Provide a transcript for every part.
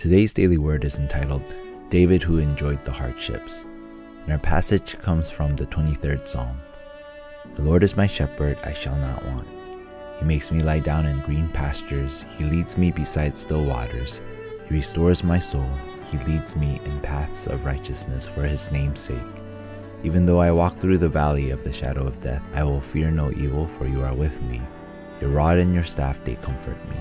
Today's daily word is entitled David Who Enjoyed the Hardships. And our passage comes from the 23rd Psalm. The Lord is my shepherd, I shall not want. He makes me lie down in green pastures, He leads me beside still waters. He restores my soul, He leads me in paths of righteousness for His name's sake. Even though I walk through the valley of the shadow of death, I will fear no evil, for you are with me. Your rod and your staff, they comfort me.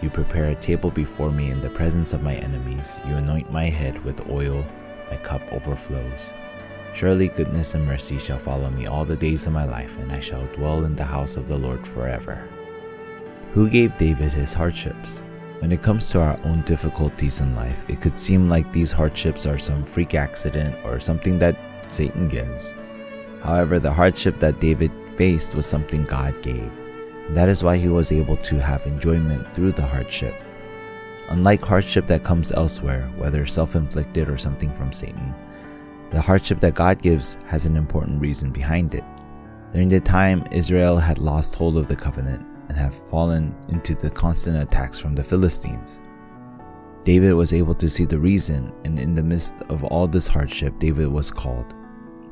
You prepare a table before me in the presence of my enemies. You anoint my head with oil, my cup overflows. Surely goodness and mercy shall follow me all the days of my life, and I shall dwell in the house of the Lord forever. Who gave David his hardships? When it comes to our own difficulties in life, it could seem like these hardships are some freak accident or something that Satan gives. However, the hardship that David faced was something God gave. That is why he was able to have enjoyment through the hardship. Unlike hardship that comes elsewhere, whether self inflicted or something from Satan, the hardship that God gives has an important reason behind it. During the time Israel had lost hold of the covenant and have fallen into the constant attacks from the Philistines. David was able to see the reason, and in the midst of all this hardship, David was called.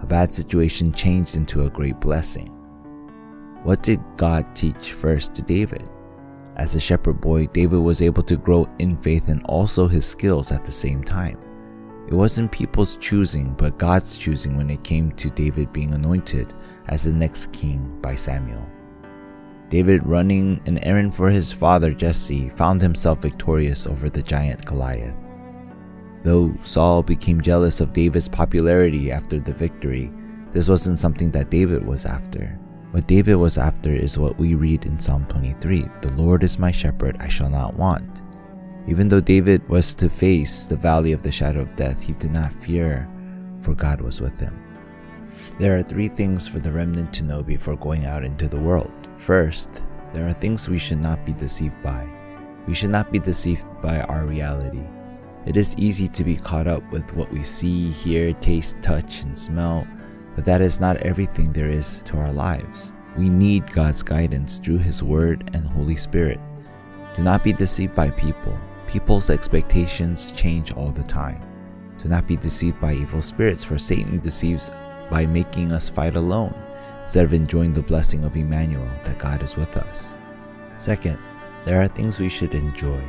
A bad situation changed into a great blessing. What did God teach first to David? As a shepherd boy, David was able to grow in faith and also his skills at the same time. It wasn't people's choosing, but God's choosing when it came to David being anointed as the next king by Samuel. David, running an errand for his father Jesse, found himself victorious over the giant Goliath. Though Saul became jealous of David's popularity after the victory, this wasn't something that David was after. What David was after is what we read in Psalm 23 The Lord is my shepherd, I shall not want. Even though David was to face the valley of the shadow of death, he did not fear, for God was with him. There are three things for the remnant to know before going out into the world. First, there are things we should not be deceived by. We should not be deceived by our reality. It is easy to be caught up with what we see, hear, taste, touch, and smell, but that is not everything there is to our lives. We need God's guidance through His Word and Holy Spirit. Do not be deceived by people. People's expectations change all the time. Do not be deceived by evil spirits, for Satan deceives by making us fight alone instead of enjoying the blessing of Emmanuel that God is with us. Second, there are things we should enjoy.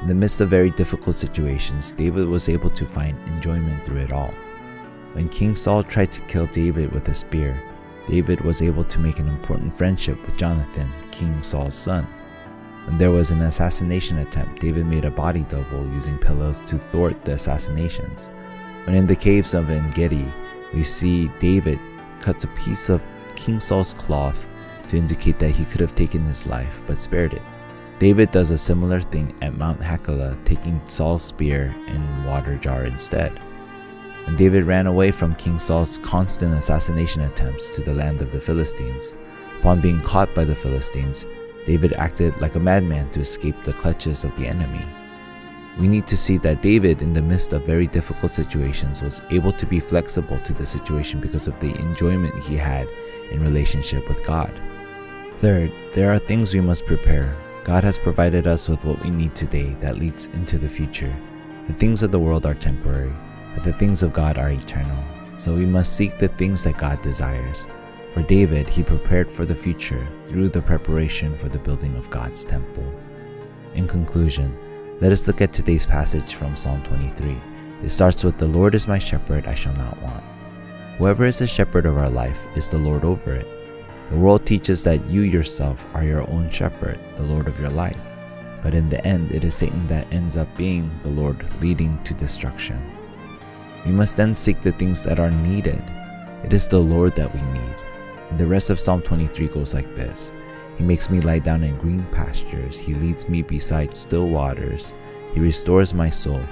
In the midst of very difficult situations, David was able to find enjoyment through it all. When King Saul tried to kill David with a spear, David was able to make an important friendship with Jonathan, King Saul's son. When there was an assassination attempt, David made a body double using pillows to thwart the assassinations. When in the caves of En Gedi, we see David cuts a piece of King Saul's cloth to indicate that he could have taken his life but spared it. David does a similar thing at Mount Hachilah, taking Saul's spear and water jar instead. When David ran away from King Saul's constant assassination attempts to the land of the Philistines, upon being caught by the Philistines, David acted like a madman to escape the clutches of the enemy. We need to see that David, in the midst of very difficult situations, was able to be flexible to the situation because of the enjoyment he had in relationship with God. Third, there are things we must prepare. God has provided us with what we need today that leads into the future. The things of the world are temporary, but the things of God are eternal. So we must seek the things that God desires. For David, he prepared for the future through the preparation for the building of God's temple. In conclusion, let us look at today's passage from Psalm 23. It starts with The Lord is my shepherd, I shall not want. Whoever is the shepherd of our life is the Lord over it. The world teaches that you yourself are your own shepherd, the Lord of your life. But in the end, it is Satan that ends up being the Lord, leading to destruction. We must then seek the things that are needed. It is the Lord that we need. And the rest of Psalm 23 goes like this He makes me lie down in green pastures, He leads me beside still waters, He restores my soul.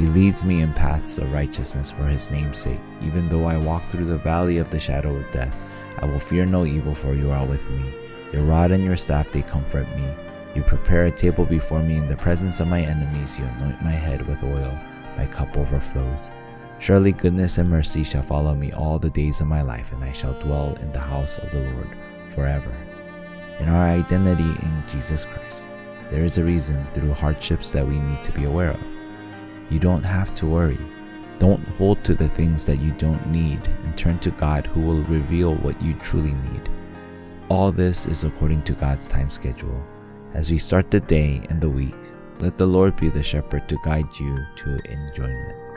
He leads me in paths of righteousness for his name's sake. Even though I walk through the valley of the shadow of death, I will fear no evil, for you are with me. Your rod and your staff, they comfort me. You prepare a table before me in the presence of my enemies. You anoint my head with oil. My cup overflows. Surely goodness and mercy shall follow me all the days of my life, and I shall dwell in the house of the Lord forever. In our identity in Jesus Christ, there is a reason through hardships that we need to be aware of. You don't have to worry. Don't hold to the things that you don't need and turn to God who will reveal what you truly need. All this is according to God's time schedule. As we start the day and the week, let the Lord be the shepherd to guide you to enjoyment.